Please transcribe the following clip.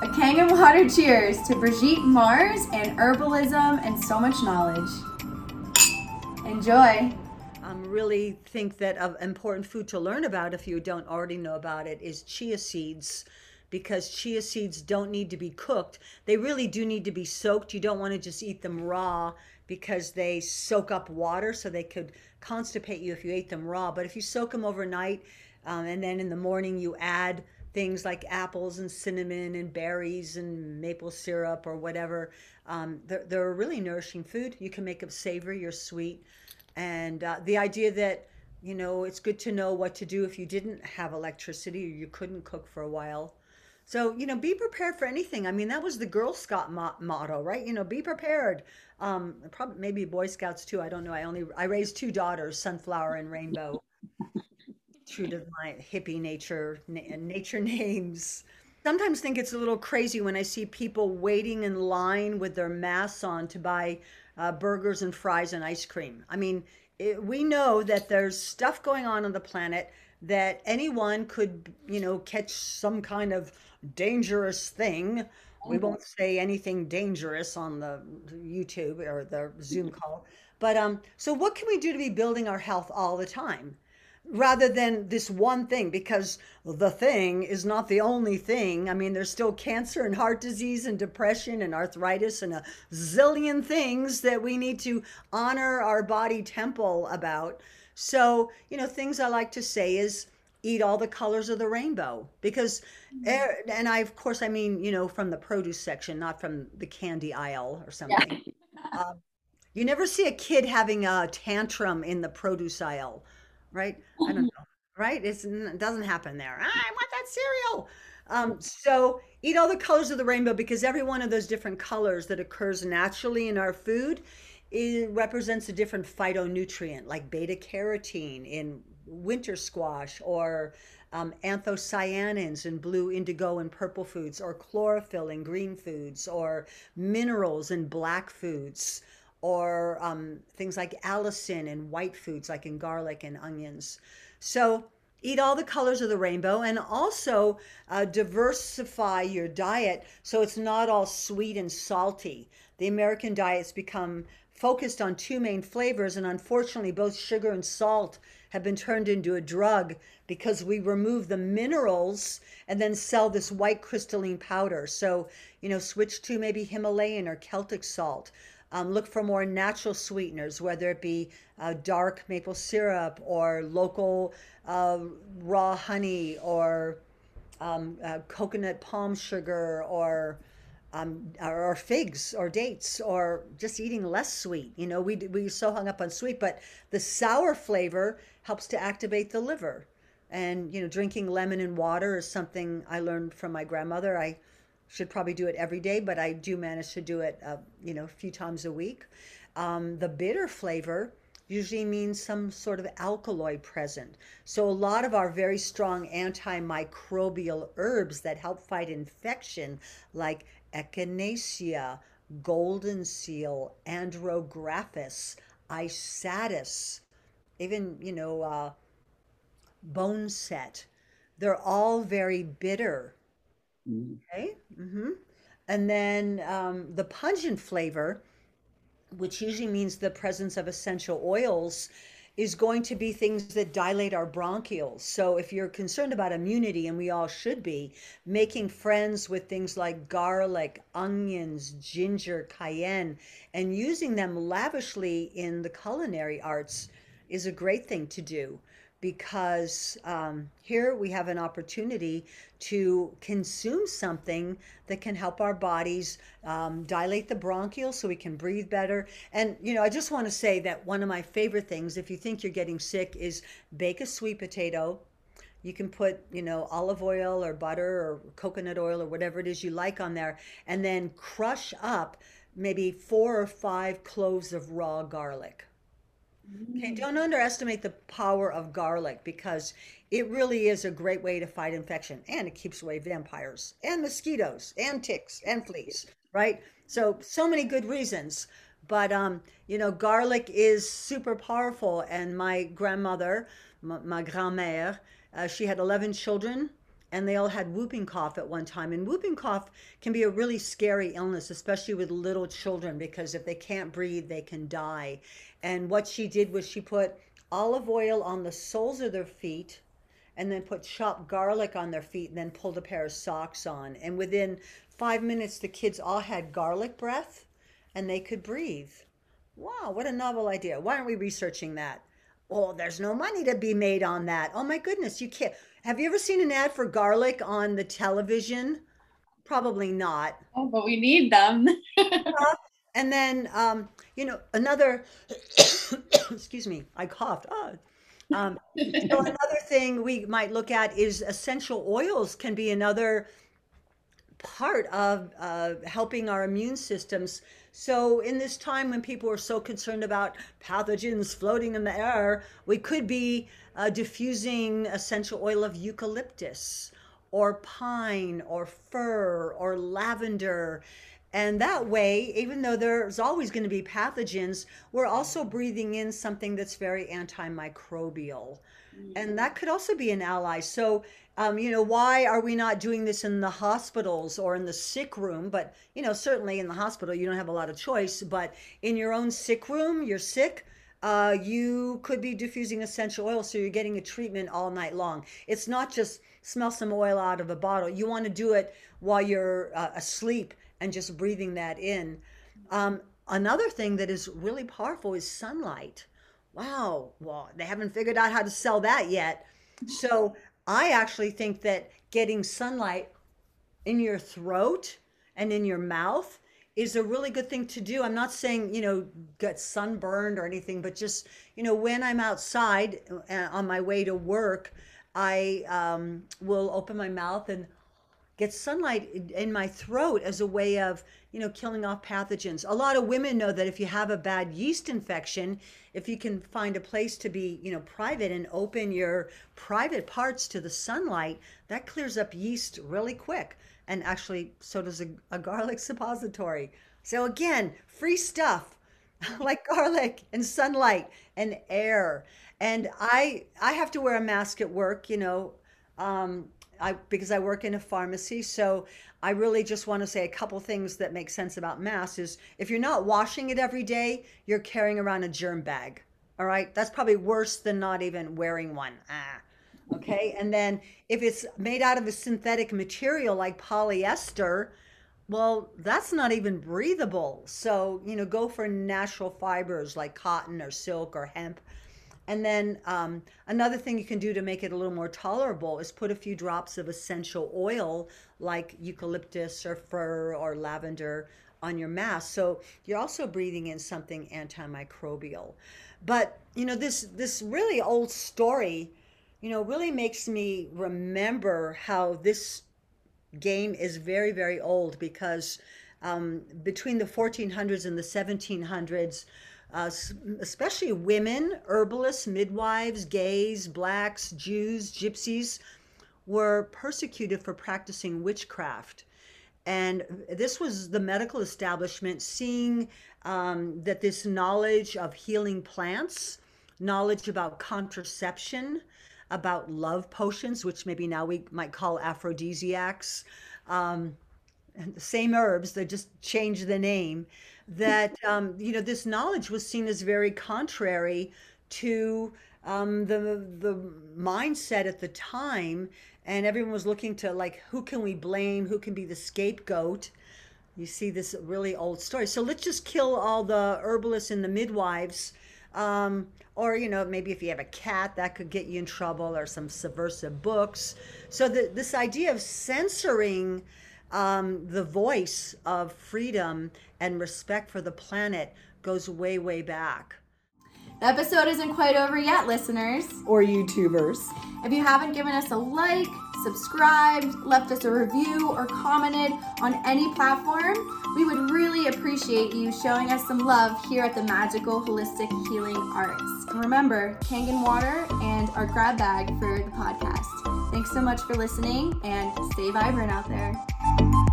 A Kangen water cheers to Brigitte Mars and herbalism and so much knowledge. Enjoy. Um, really think that an important food to learn about if you don't already know about it is chia seeds because chia seeds don't need to be cooked. They really do need to be soaked. You don't want to just eat them raw because they soak up water, so they could constipate you if you ate them raw. But if you soak them overnight um, and then in the morning you add things like apples and cinnamon and berries and maple syrup or whatever. Um, they're, they're really nourishing food. You can make them savory or sweet. And uh, the idea that, you know, it's good to know what to do if you didn't have electricity or you couldn't cook for a while. So, you know, be prepared for anything. I mean, that was the Girl Scout mo- motto, right? You know, be prepared. Um, probably maybe Boy Scouts too. I don't know. I only I raised two daughters, Sunflower and Rainbow true to my hippie nature nature names. Sometimes think it's a little crazy when I see people waiting in line with their masks on to buy uh, burgers and fries and ice cream. I mean, it, we know that there's stuff going on on the planet that anyone could, you know, catch some kind of dangerous thing. We mm-hmm. won't say anything dangerous on the YouTube or the Zoom call. But um, so what can we do to be building our health all the time? Rather than this one thing because the thing is not the only thing. I mean, there's still cancer and heart disease and depression and arthritis and a zillion things that we need to honor our body temple about. So, you know, things I like to say is eat all the colors of the rainbow because mm-hmm. and I of course I mean, you know, from the produce section, not from the candy aisle or something. Yeah. um, you never see a kid having a tantrum in the produce aisle right? I don't know, right? It's, it doesn't happen there. Ah, I want that cereal. Um, so eat all the colors of the rainbow because every one of those different colors that occurs naturally in our food it represents a different phytonutrient like beta carotene in winter squash or um, anthocyanins in blue indigo and purple foods or chlorophyll in green foods or minerals in black foods or um, things like allicin and white foods like in garlic and onions. So eat all the colors of the rainbow and also uh, diversify your diet so it's not all sweet and salty. The American diet's become focused on two main flavors, and unfortunately, both sugar and salt have been turned into a drug because we remove the minerals and then sell this white crystalline powder. So, you know, switch to maybe Himalayan or Celtic salt. Um, look for more natural sweeteners, whether it be uh, dark maple syrup or local uh, raw honey or um, uh, coconut palm sugar or um, or figs or dates or just eating less sweet. You know, we we so hung up on sweet, but the sour flavor helps to activate the liver. And you know, drinking lemon and water is something I learned from my grandmother. I should probably do it every day, but I do manage to do it, uh, you know, a few times a week. Um, the bitter flavor usually means some sort of alkaloid present. So a lot of our very strong antimicrobial herbs that help fight infection, like echinacea, golden seal, andrographis, isatis, even, you know, uh, boneset, they're all very bitter Okay. Mm-hmm. And then um, the pungent flavor, which usually means the presence of essential oils, is going to be things that dilate our bronchioles. So if you're concerned about immunity, and we all should be, making friends with things like garlic, onions, ginger, cayenne, and using them lavishly in the culinary arts is a great thing to do because um, here we have an opportunity to consume something that can help our bodies um, dilate the bronchioles so we can breathe better. And, you know, I just want to say that one of my favorite things, if you think you're getting sick, is bake a sweet potato. You can put, you know, olive oil or butter or coconut oil or whatever it is you like on there, and then crush up maybe four or five cloves of raw garlic Okay, don't underestimate the power of garlic because it really is a great way to fight infection and it keeps away vampires and mosquitoes and ticks and fleas, right? So, so many good reasons. But, um, you know, garlic is super powerful. And my grandmother, my, grand-mère, uh, she had 11 children and they all had whooping cough at one time. And whooping cough can be a really scary illness, especially with little children, because if they can't breathe, they can die. And what she did was she put olive oil on the soles of their feet and then put chopped garlic on their feet and then pulled a pair of socks on. And within five minutes, the kids all had garlic breath and they could breathe. Wow, what a novel idea. Why aren't we researching that? Oh, there's no money to be made on that. Oh my goodness, you can't. Have you ever seen an ad for garlic on the television? Probably not. Oh, but we need them. and then, um, you know, another, excuse me, I coughed. Oh. Um, so another thing we might look at is essential oils can be another part of uh, helping our immune systems. So, in this time when people are so concerned about pathogens floating in the air, we could be uh, diffusing essential oil of eucalyptus or pine or fir or lavender. And that way, even though there's always going to be pathogens, we're also breathing in something that's very antimicrobial. And that could also be an ally. So, um, you know, why are we not doing this in the hospitals or in the sick room? But, you know, certainly in the hospital, you don't have a lot of choice. But in your own sick room, you're sick, uh, you could be diffusing essential oil. So you're getting a treatment all night long. It's not just smell some oil out of a bottle. You want to do it while you're uh, asleep and just breathing that in. Um, another thing that is really powerful is sunlight. Wow. Well, they haven't figured out how to sell that yet. So I actually think that getting sunlight in your throat and in your mouth is a really good thing to do. I'm not saying, you know, get sunburned or anything, but just, you know, when I'm outside uh, on my way to work, I um, will open my mouth and get sunlight in my throat as a way of you know killing off pathogens. A lot of women know that if you have a bad yeast infection if you can find a place to be you know private and open your private parts to the sunlight that clears up yeast really quick. And actually so does a, a garlic suppository. So again free stuff like garlic and sunlight and air. And i i have to wear a mask at work you know um, I because I work in a pharmacy, so I really just want to say a couple things that make sense about masks is if you're not washing it every day, you're carrying around a germ bag. All right? That's probably worse than not even wearing one. Ah. Okay? And then if it's made out of a synthetic material like polyester, well, that's not even breathable. So, you know, go for natural fibers like cotton or silk or hemp and then um, another thing you can do to make it a little more tolerable is put a few drops of essential oil like eucalyptus or fir or lavender on your mask. So you're also breathing in something antimicrobial. But you know this this really old story, you know, really makes me remember how this game is very very old because um, between the 1400s and the 1700s uh, especially women, herbalists, midwives, gays, blacks, Jews, gypsies, were persecuted for practicing witchcraft. And this was the medical establishment seeing um, that this knowledge of healing plants, knowledge about contraception, about love potions, which maybe now we might call aphrodisiacs, um, the same herbs, they just changed the name that um, you know this knowledge was seen as very contrary to um, the the mindset at the time, and everyone was looking to like who can we blame, who can be the scapegoat. You see this really old story. So let's just kill all the herbalists and the midwives. Um, or you know maybe if you have a cat that could get you in trouble or some subversive books so the, this idea of censoring um, the voice of freedom and respect for the planet goes way, way back. The episode isn't quite over yet, listeners. Or YouTubers. If you haven't given us a like, subscribed, left us a review, or commented on any platform, we would really appreciate you showing us some love here at the Magical Holistic Healing Arts. And remember, Kangen water and our grab bag for the podcast. Thanks so much for listening and stay vibrant out there. Bye.